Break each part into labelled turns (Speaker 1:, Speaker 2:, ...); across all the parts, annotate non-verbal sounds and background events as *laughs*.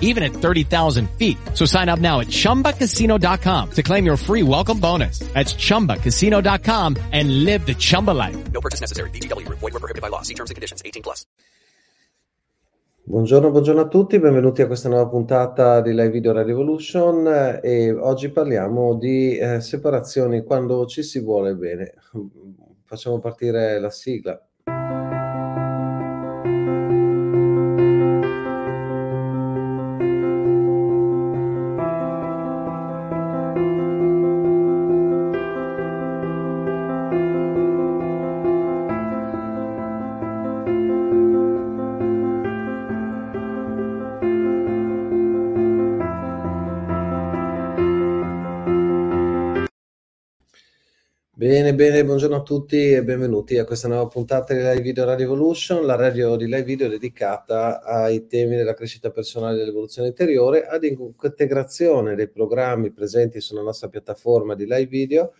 Speaker 1: even at 30,000 feet. So sign up now at ChumbaCasino.com to claim your free welcome bonus. That's ChumbaCasino.com and live the Chumba life.
Speaker 2: No purchase necessary. BGW. Void were prohibited by law. See terms and conditions. 18 plus.
Speaker 3: Buongiorno, buongiorno a tutti, benvenuti a questa nuova puntata di Live Video Revolution eh, e oggi parliamo di eh, separazioni quando ci si vuole bene. Facciamo partire la sigla. Bene, bene, buongiorno a tutti e benvenuti a questa nuova puntata di Live Video Radio Evolution, la radio di live video dedicata ai temi della crescita personale e dell'evoluzione interiore, ad integrazione dei programmi presenti sulla nostra piattaforma di live video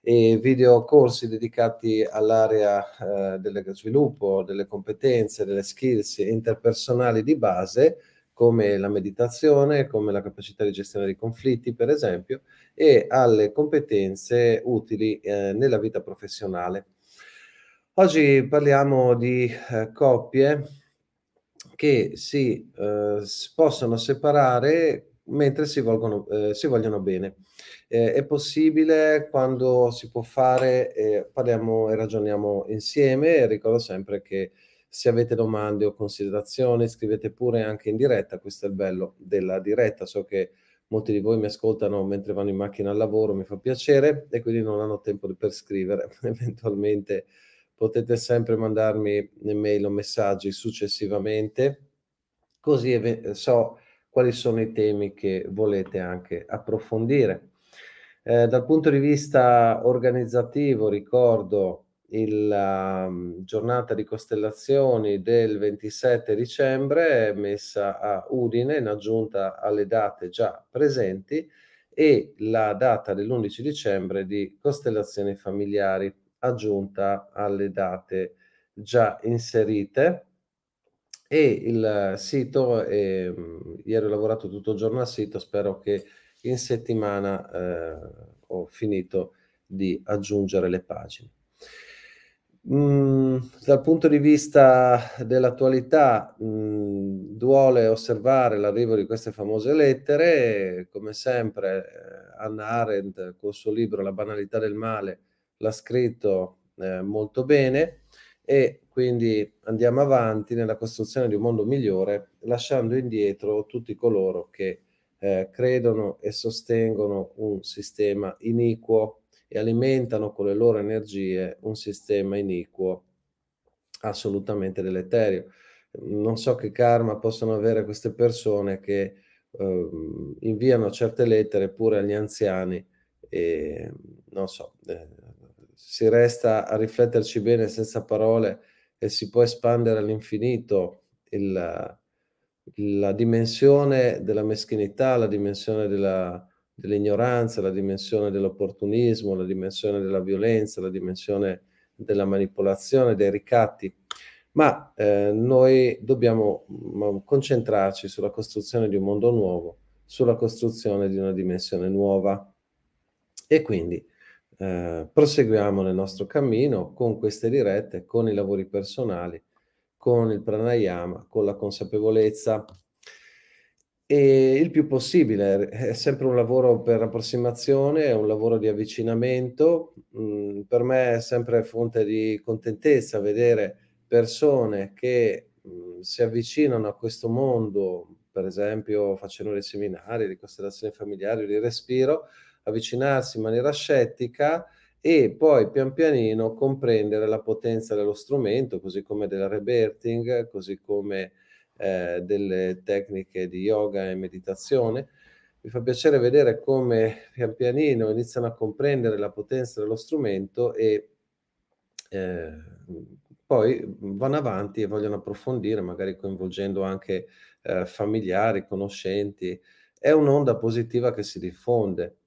Speaker 3: e video corsi dedicati all'area eh, dello sviluppo, delle competenze, delle skills interpersonali di base, come la meditazione, come la capacità di gestione dei conflitti, per esempio, e alle competenze utili eh, nella vita professionale. Oggi parliamo di eh, coppie che si eh, possono separare mentre si, volgono, eh, si vogliono bene. Eh, è possibile quando si può fare, eh, parliamo e ragioniamo insieme. Ricordo sempre che se avete domande o considerazioni scrivete pure anche in diretta, questo è il bello della diretta, so che molti di voi mi ascoltano mentre vanno in macchina al lavoro, mi fa piacere e quindi non hanno tempo per scrivere. *laughs* Eventualmente potete sempre mandarmi email o messaggi successivamente, così ev- so quali sono i temi che volete anche approfondire. Eh, dal punto di vista organizzativo ricordo la um, giornata di costellazioni del 27 dicembre messa a Udine in aggiunta alle date già presenti e la data dell'11 dicembre di costellazioni familiari aggiunta alle date già inserite. E il sito eh, ieri ho lavorato tutto il giorno al sito spero che in settimana eh, ho finito di aggiungere le pagine Mm, dal punto di vista dell'attualità, mh, duole osservare l'arrivo di queste famose lettere. Come sempre, eh, Hannah Arendt, col suo libro La banalità del male, l'ha scritto eh, molto bene e quindi andiamo avanti nella costruzione di un mondo migliore, lasciando indietro tutti coloro che eh, credono e sostengono un sistema iniquo e alimentano con le loro energie un sistema iniquo assolutamente deleterio. Non so che karma possono avere queste persone che eh, inviano certe lettere pure agli anziani e non so, eh, si resta a rifletterci bene senza parole e si può espandere all'infinito il, la dimensione della meschinità, la dimensione della, dell'ignoranza, la dimensione dell'opportunismo, la dimensione della violenza, la dimensione della manipolazione, dei ricatti, ma eh, noi dobbiamo concentrarci sulla costruzione di un mondo nuovo, sulla costruzione di una dimensione nuova. E quindi eh, proseguiamo nel nostro cammino con queste dirette, con i lavori personali, con il pranayama, con la consapevolezza e il più possibile, è sempre un lavoro per approssimazione, è un lavoro di avvicinamento. Mm, per me è sempre fonte di contentezza vedere persone che mh, si avvicinano a questo mondo, per esempio facendo dei seminari di costellazioni familiari, di respiro, avvicinarsi in maniera scettica e poi pian pianino comprendere la potenza dello strumento, così come del rebirthing, così come eh, delle tecniche di yoga e meditazione. Mi fa piacere vedere come pian pianino iniziano a comprendere la potenza dello strumento e eh, poi vanno avanti e vogliono approfondire, magari coinvolgendo anche eh, familiari, conoscenti. È un'onda positiva che si diffonde.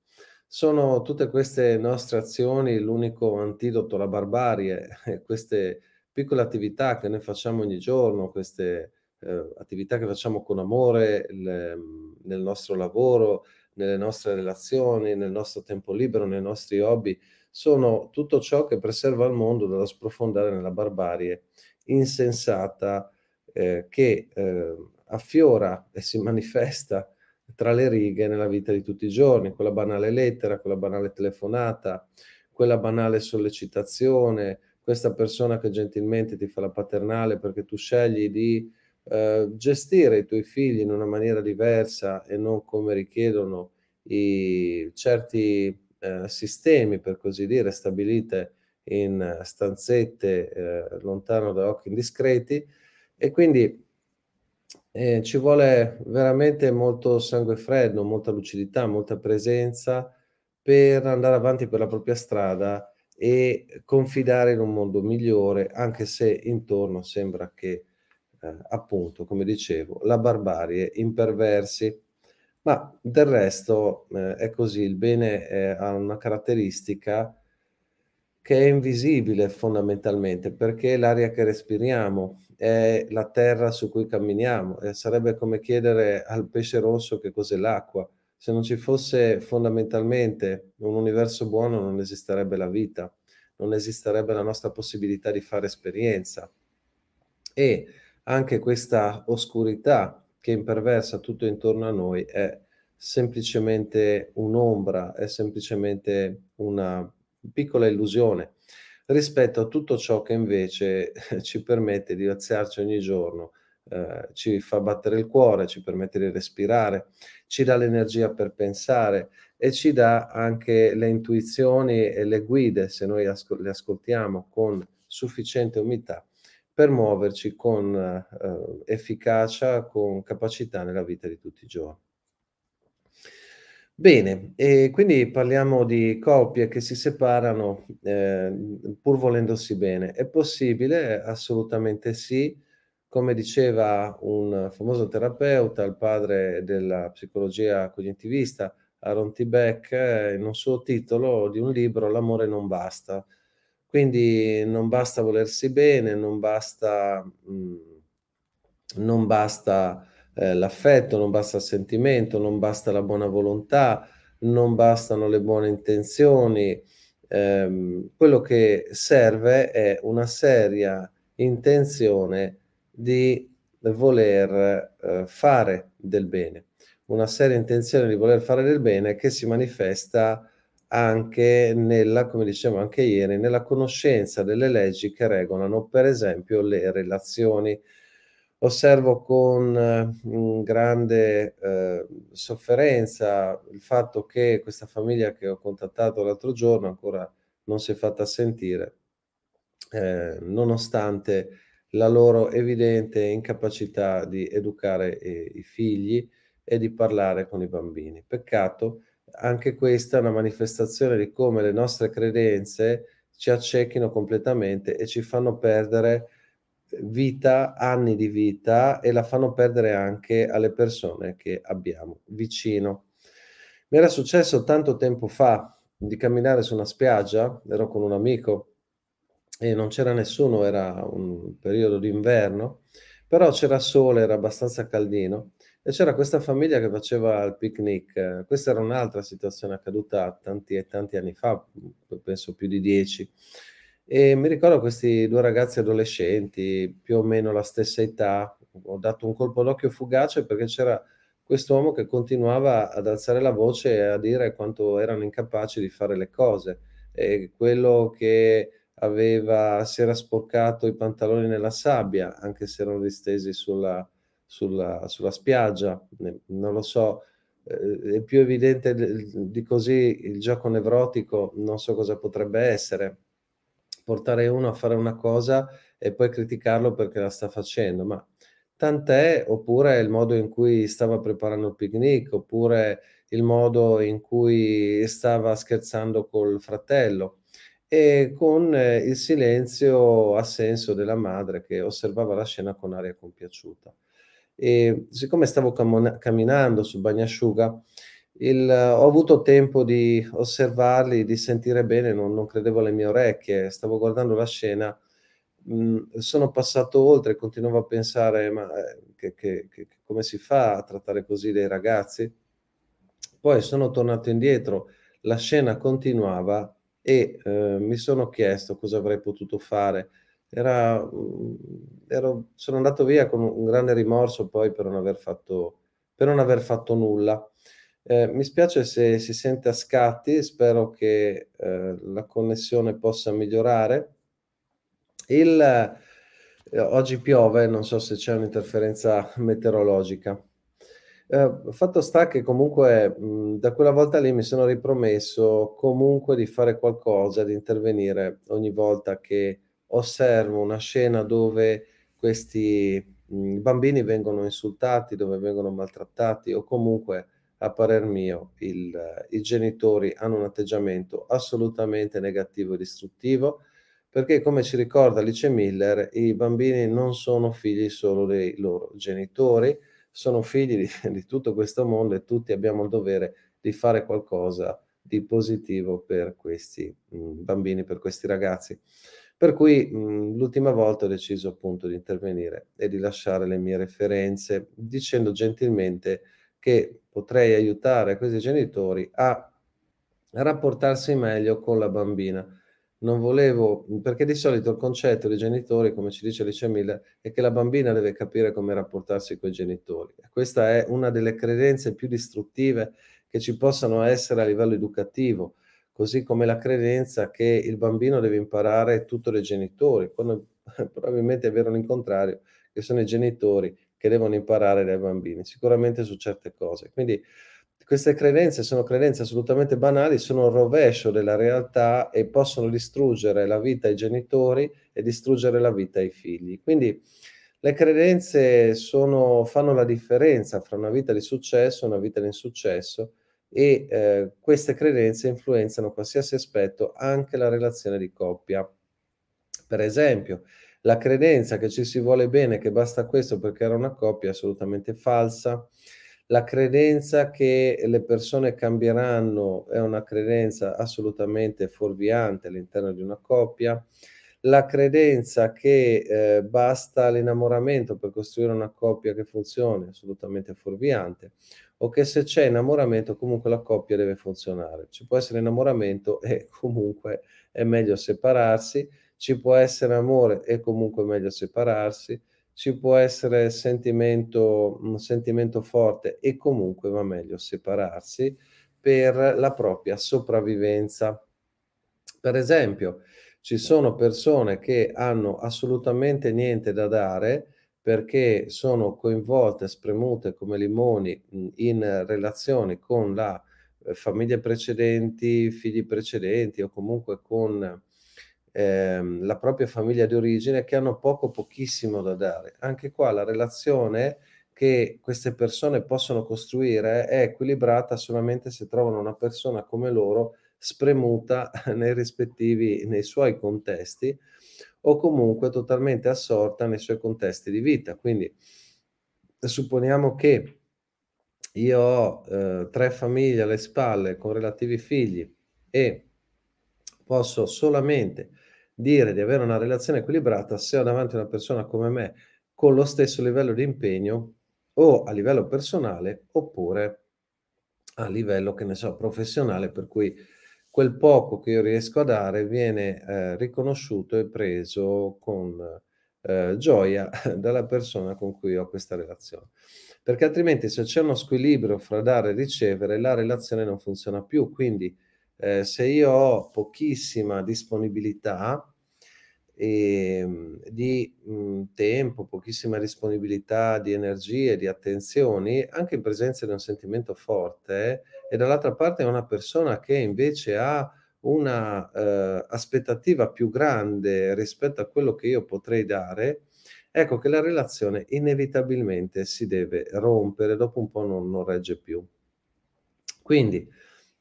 Speaker 3: Sono tutte queste nostre azioni l'unico antidoto alla barbarie, *laughs* queste piccole attività che noi facciamo ogni giorno, queste eh, attività che facciamo con amore le, nel nostro lavoro, nelle nostre relazioni, nel nostro tempo libero, nei nostri hobby, sono tutto ciò che preserva il mondo dallo sprofondare nella barbarie insensata eh, che eh, affiora e si manifesta tra le righe nella vita di tutti i giorni, quella banale lettera, quella banale telefonata, quella banale sollecitazione, questa persona che gentilmente ti fa la paternale perché tu scegli di eh, gestire i tuoi figli in una maniera diversa e non come richiedono i certi eh, sistemi, per così dire, stabilite in stanzette eh, lontano da occhi indiscreti. E quindi eh, ci vuole veramente molto sangue freddo, molta lucidità, molta presenza per andare avanti per la propria strada e confidare in un mondo migliore, anche se intorno sembra che, eh, appunto, come dicevo, la barbarie imperversi. Ma del resto eh, è così, il bene eh, ha una caratteristica che è invisibile fondamentalmente, perché l'aria che respiriamo è la terra su cui camminiamo e sarebbe come chiedere al pesce rosso che cos'è l'acqua. Se non ci fosse fondamentalmente un universo buono non esisterebbe la vita, non esisterebbe la nostra possibilità di fare esperienza. E anche questa oscurità che imperversa tutto intorno a noi è semplicemente un'ombra, è semplicemente una piccola illusione rispetto a tutto ciò che invece *laughs* ci permette di alzarci ogni giorno, eh, ci fa battere il cuore, ci permette di respirare, ci dà l'energia per pensare e ci dà anche le intuizioni e le guide, se noi ascol- le ascoltiamo con sufficiente umiltà, per muoverci con eh, efficacia, con capacità nella vita di tutti i giorni. Bene, e quindi parliamo di coppie che si separano, ehm, pur volendosi bene. È possibile? Assolutamente sì. Come diceva un famoso terapeuta, il padre della psicologia cognitivista, Aaron T. Beck, in un suo titolo di un libro, L'amore non basta. Quindi non basta volersi bene, non basta, mhmm, non basta eh, l'affetto, non basta il sentimento, non basta la buona volontà, non bastano le buone intenzioni. Eh, quello che serve è una seria intenzione di voler eh, fare del bene, una seria intenzione di voler fare del bene che si manifesta anche nella, come dicevo anche ieri, nella conoscenza delle leggi che regolano, per esempio, le relazioni osservo con eh, grande eh, sofferenza il fatto che questa famiglia che ho contattato l'altro giorno ancora non si è fatta sentire, eh, nonostante la loro evidente incapacità di educare eh, i figli e di parlare con i bambini. Peccato, anche questa è una manifestazione di come le nostre credenze ci accecchino completamente e ci fanno perdere vita, anni di vita e la fanno perdere anche alle persone che abbiamo vicino. Mi era successo tanto tempo fa di camminare su una spiaggia, ero con un amico e non c'era nessuno, era un periodo d'inverno, però c'era sole, era abbastanza caldino e c'era questa famiglia che faceva il picnic. Questa era un'altra situazione accaduta tanti e tanti anni fa, penso più di dieci e mi ricordo questi due ragazzi adolescenti, più o meno la stessa età, ho dato un colpo d'occhio fugace perché c'era quest'uomo che continuava ad alzare la voce e a dire quanto erano incapaci di fare le cose. E quello che aveva, si era sporcato i pantaloni nella sabbia, anche se erano distesi sulla, sulla, sulla spiaggia, non lo so, eh, è più evidente di così il gioco nevrotico, non so cosa potrebbe essere, portare uno a fare una cosa e poi criticarlo perché la sta facendo, ma tant'è, oppure il modo in cui stava preparando il picnic, oppure il modo in cui stava scherzando col fratello e con eh, il silenzio assenso della madre che osservava la scena con aria compiaciuta. E siccome stavo cam- camminando sul bagnasciuga, il, ho avuto tempo di osservarli, di sentire bene, non, non credevo alle mie orecchie, stavo guardando la scena, mh, mm, sono passato oltre, continuavo a pensare, ma eh, che, che, che, come si fa a trattare così dei ragazzi? Poi sono tornato indietro, la scena continuava e eh, mi sono chiesto cosa avrei potuto fare. Era, ero, sono andato via con un grande rimorso poi per non aver fatto, non aver fatto nulla. Eh, mi spiace se si sente a scatti, spero che eh, la connessione possa migliorare. Il, eh, oggi piove, non so se c'è un'interferenza meteorologica. Eh, fatto sta che comunque mh, da quella volta lì mi sono ripromesso comunque di fare qualcosa, di intervenire ogni volta che osservo una scena dove questi mh, bambini vengono insultati, dove vengono maltrattati o comunque a parer mio il, i genitori hanno un atteggiamento assolutamente negativo e distruttivo perché come ci ricorda Alice Miller i bambini non sono figli solo dei loro genitori, sono figli di, *laughs* di tutto questo mondo e tutti abbiamo il dovere di fare qualcosa di positivo per questi mh, mm, bambini, per questi ragazzi. Per cui mh, mm, l'ultima volta ho deciso appunto di intervenire e di lasciare le mie referenze dicendo gentilmente che potrei aiutare questi genitori a rapportarsi meglio con la bambina non volevo, perché di solito il concetto dei genitori, come ci dice Alice Miller, è che la bambina deve capire come rapportarsi con i genitori. Questa è una delle credenze più distruttive che ci possano essere a livello educativo, così come la credenza che il bambino deve imparare tutto dai genitori, quando *laughs* probabilmente è vero l'incontrario, che sono i genitori che devono imparare dai bambini, sicuramente su certe cose. Quindi queste credenze sono credenze assolutamente banali, sono il rovescio della realtà e possono distruggere la vita ai genitori e distruggere la vita ai figli. Quindi le credenze sono, fanno la differenza fra una vita di successo e una vita di insuccesso e eh, queste credenze influenzano qualsiasi aspetto, anche la relazione di coppia. Per esempio, la credenza che ci si vuole bene, che basta questo perché era una coppia, è assolutamente falsa la credenza che le persone cambieranno è una credenza assolutamente fuorviante all'interno di una coppia. La credenza che eh, basta l'innamoramento per costruire una coppia che funzioni è assolutamente fuorviante o che se c'è innamoramento comunque la coppia deve funzionare. Ci può essere innamoramento *laughs* e comunque è meglio separarsi, ci può essere amore e comunque è meglio separarsi, ci può essere sentimento, un sentimento forte e comunque va meglio separarsi per la propria sopravvivenza. Per esempio, ci sono persone che hanno assolutamente niente da dare perché sono coinvolte, spremute come limoni in relazioni con la eh, famiglia precedenti, figli precedenti o comunque con ehm, la propria famiglia di origine che hanno poco, pochissimo da dare. Anche qua la relazione che queste persone possono costruire è equilibrata solamente se trovano una persona come loro spremuta *laughs* nei rispettivi, nei suoi contesti o comunque totalmente assorta nei suoi contesti di vita. Quindi supponiamo che io ho eh, tre famiglie alle spalle con relativi figli e posso solamente dire di avere una relazione equilibrata se ho davanti una persona come me con lo stesso livello di impegno o a livello personale oppure a livello, che ne so, professionale, per cui quel poco che io riesco a dare viene eh, riconosciuto e preso con eh, gioia *laughs* dalla persona con cui ho questa relazione. Perché altrimenti se c'è uno squilibrio fra dare e ricevere, la relazione non funziona più. Quindi eh, se io ho pochissima disponibilità, e, di mh, tempo, pochissima disponibilità di energie, di attenzioni, anche in presenza di un sentimento forte, e dall'altra parte una persona che invece ha una eh, aspettativa più grande rispetto a quello che io potrei dare, ecco che la relazione inevitabilmente si deve rompere, dopo un po' non, non regge più. Quindi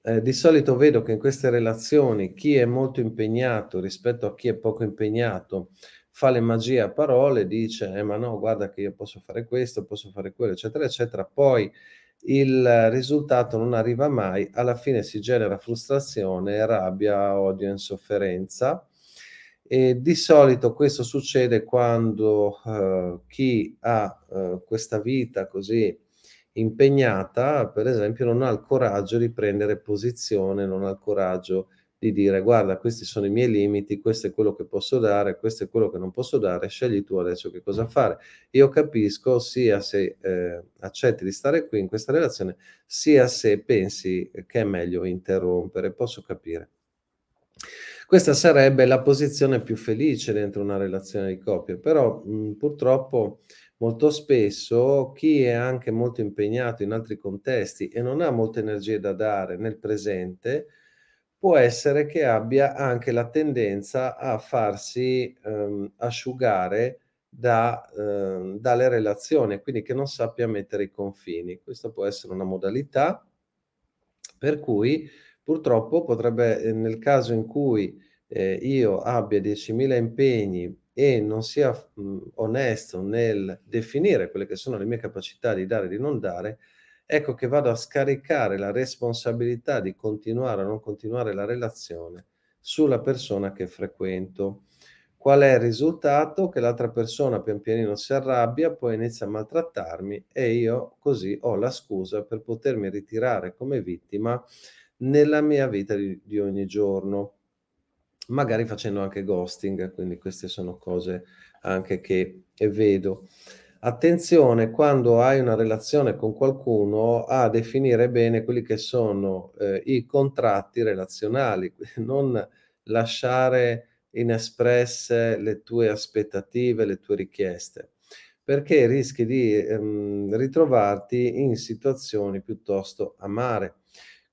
Speaker 3: eh, di solito vedo che in queste relazioni chi è molto impegnato rispetto a chi è poco impegnato fa le magie a parole, dice eh, ma no, guarda che io posso fare questo, posso fare quello, eccetera, eccetera. Poi il risultato non arriva mai, alla fine si genera frustrazione, rabbia, odio, insofferenza. E di solito questo succede quando uh, chi ha uh, questa vita così impegnata, per esempio, non ha il coraggio di prendere posizione, non ha il coraggio di dire guarda, questi sono i miei limiti, questo è quello che posso dare, questo è quello che non posso dare, scegli tu adesso che cosa fare. Io capisco sia se eh, accetti di stare qui in questa relazione, sia se pensi che è meglio interrompere, posso capire. Questa sarebbe la posizione più felice dentro una relazione di coppia, però mh, purtroppo molto spesso chi è anche molto impegnato in altri contesti e non ha molte energie da dare nel presente, può essere che abbia anche la tendenza a farsi ehm, asciugare da, ehm, dalle relazioni, quindi che non sappia mettere i confini. Questa può essere una modalità per cui purtroppo potrebbe, eh, nel caso in cui eh, io abbia 10.000 impegni e non sia mh, onesto nel definire quelle che sono le mie capacità di dare e di non dare, ecco che vado a scaricare la responsabilità di continuare o non continuare la relazione sulla persona che frequento. Qual è il risultato? Che l'altra persona pian pianino si arrabbia, poi inizia a maltrattarmi e io così ho la scusa per potermi ritirare come vittima nella mia vita di, di ogni giorno magari facendo anche ghosting, quindi queste sono cose anche che vedo. Attenzione quando hai una relazione con qualcuno a definire bene quelli che sono eh, i contratti relazionali, *laughs* non lasciare inespresse le tue aspettative, le tue richieste, perché rischi di ehm, ritrovarti in situazioni piuttosto amare.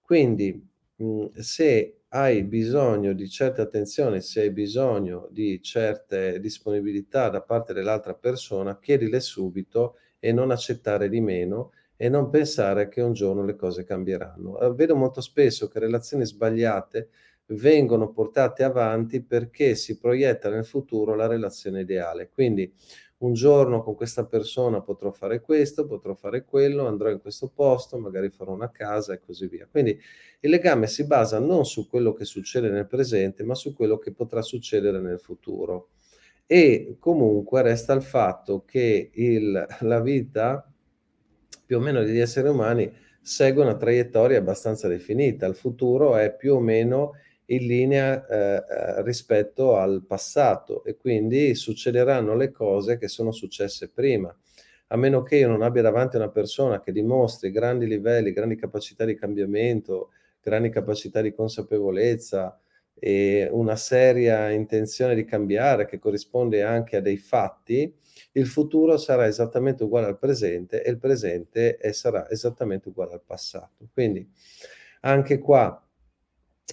Speaker 3: Quindi mh, se hai bisogno di certe attenzioni, se hai bisogno di certe disponibilità da parte dell'altra persona, chiedile subito e non accettare di meno e non pensare che un giorno le cose cambieranno. Eh, vedo molto spesso che relazioni sbagliate vengono portate avanti perché si proietta nel futuro la relazione ideale. Quindi un giorno con questa persona potrò fare questo, potrò fare quello, andrò in questo posto, magari farò una casa e così via. Quindi il legame si basa non su quello che succede nel presente, ma su quello che potrà succedere nel futuro. E comunque resta il fatto che il, la vita, più o meno degli esseri umani, segue una traiettoria abbastanza definita. Il futuro è più o meno in linea eh, eh, rispetto al passato e quindi succederanno le cose che sono successe prima. A meno che io non abbia davanti una persona che dimostri grandi livelli, grandi capacità di cambiamento, grandi capacità di consapevolezza e una seria intenzione di cambiare che corrisponde anche a dei fatti, il futuro sarà esattamente uguale al presente e il presente sarà esattamente uguale al passato. Quindi anche qua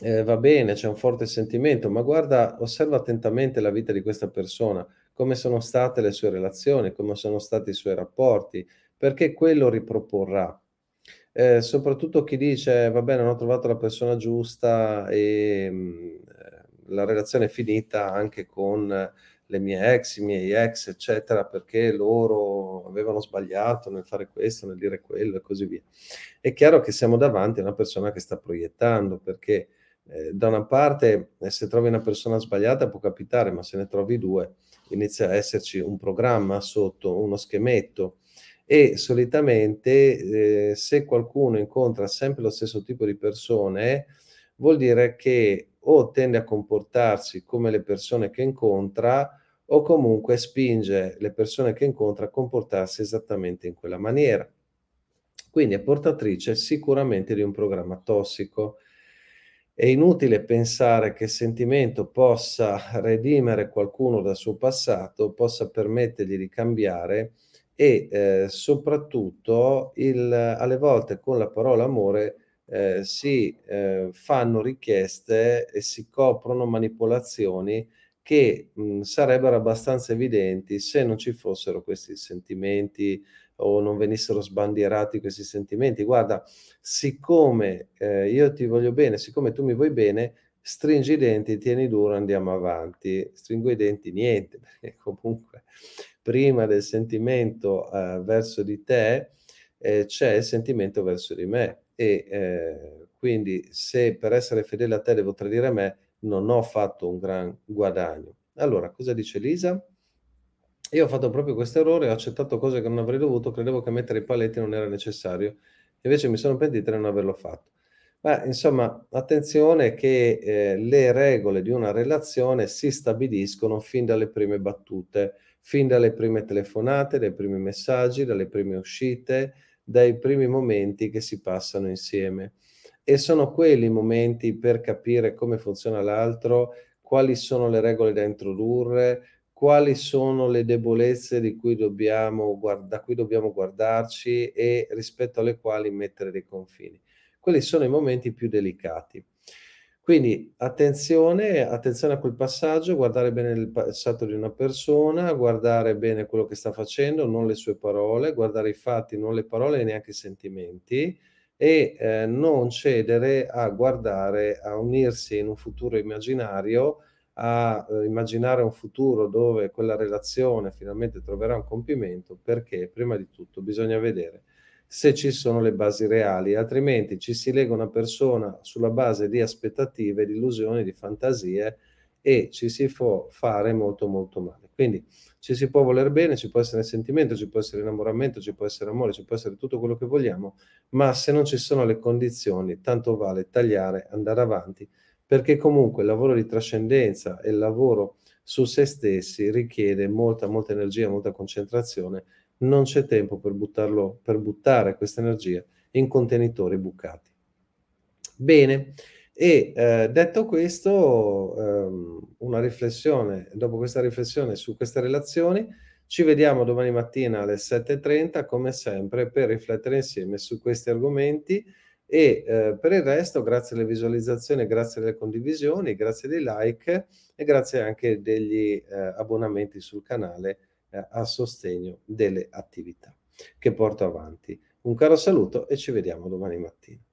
Speaker 3: eh, va bene, c'è un forte sentimento, ma guarda, osserva attentamente la vita di questa persona, come sono state le sue relazioni, come sono stati i suoi rapporti, perché quello riproporrà. Eh, soprattutto chi dice, va bene, non ho trovato la persona giusta e mh, mm, la relazione è finita anche con le mie ex, i miei ex, eccetera, perché loro avevano sbagliato nel fare questo, nel dire quello e così via. È chiaro che siamo davanti a una persona che sta proiettando, perché eh, da una parte eh, se trovi una persona sbagliata può capitare, ma se ne trovi due inizia a esserci un programma sotto, uno schemetto e solitamente eh, se qualcuno incontra sempre lo stesso tipo di persone vuol dire che o tende a comportarsi come le persone che incontra o comunque spinge le persone che incontra a comportarsi esattamente in quella maniera. Quindi è portatrice sicuramente di un programma tossico È inutile pensare che il sentimento possa redimere qualcuno dal suo passato, possa permettergli di cambiare e eh, soprattutto il, alle volte con la parola amore eh, si eh, fanno richieste e si coprono manipolazioni che mh, sarebbero abbastanza evidenti se non ci fossero questi sentimenti o non venissero sbandierati questi sentimenti. Guarda, siccome eh, io ti voglio bene, siccome tu mi vuoi bene, stringi i denti, tieni duro, andiamo avanti. Stringo i denti, niente, *laughs* perché comunque prima del sentimento eh, verso di te eh, c'è il sentimento verso di me e eh, quindi se per essere fedele a te devo tradire me, non ho fatto un gran guadagno. Allora, cosa dice Lisa? Io ho fatto proprio questo errore, ho accettato cose che non avrei dovuto, credevo che mettere i paletti non era necessario, invece mi sono pentito di non averlo fatto. Ma insomma, attenzione che eh, le regole di una relazione si stabiliscono fin dalle prime battute, fin dalle prime telefonate, dai primi messaggi, dalle prime uscite, dai primi momenti che si passano insieme. E sono quelli i momenti per capire come funziona l'altro, quali sono le regole da introdurre, quali sono le debolezze cui dobbiamo, da cui dobbiamo guardarci e rispetto alle quali mettere dei confini. Quelli sono i momenti più delicati. Quindi attenzione, attenzione a quel passaggio, guardare bene il passato di una persona, guardare bene quello che sta facendo, non le sue parole, guardare i fatti, non le parole e neanche i sentimenti e eh, non cedere a guardare, a unirsi in un futuro immaginario a eh, immaginare un futuro dove quella relazione finalmente troverà un compimento, perché prima di tutto bisogna vedere se ci sono le basi reali, altrimenti ci si lega una persona sulla base di aspettative, di illusioni, di fantasie e ci si può fare molto molto male. Quindi ci si può voler bene, ci può essere sentimento, ci può essere innamoramento, ci può essere amore, ci può essere tutto quello che vogliamo, ma se non ci sono le condizioni, tanto vale tagliare, andare avanti perché comunque il lavoro di trascendenza e il lavoro su se stessi richiede molta, molta energia, molta concentrazione. Non c'è tempo per, buttarlo, per buttare questa energia in contenitori bucati. Bene, e eh, detto questo, ehm, una riflessione, dopo questa riflessione su queste relazioni, ci vediamo domani mattina alle 7.30, come sempre, per riflettere insieme su questi argomenti e eh, per il resto grazie alle visualizzazioni, grazie alle condivisioni, grazie dei like e grazie anche degli eh, abbonamenti sul canale eh, a sostegno delle attività che porto avanti. Un caro saluto e ci vediamo domani mattina.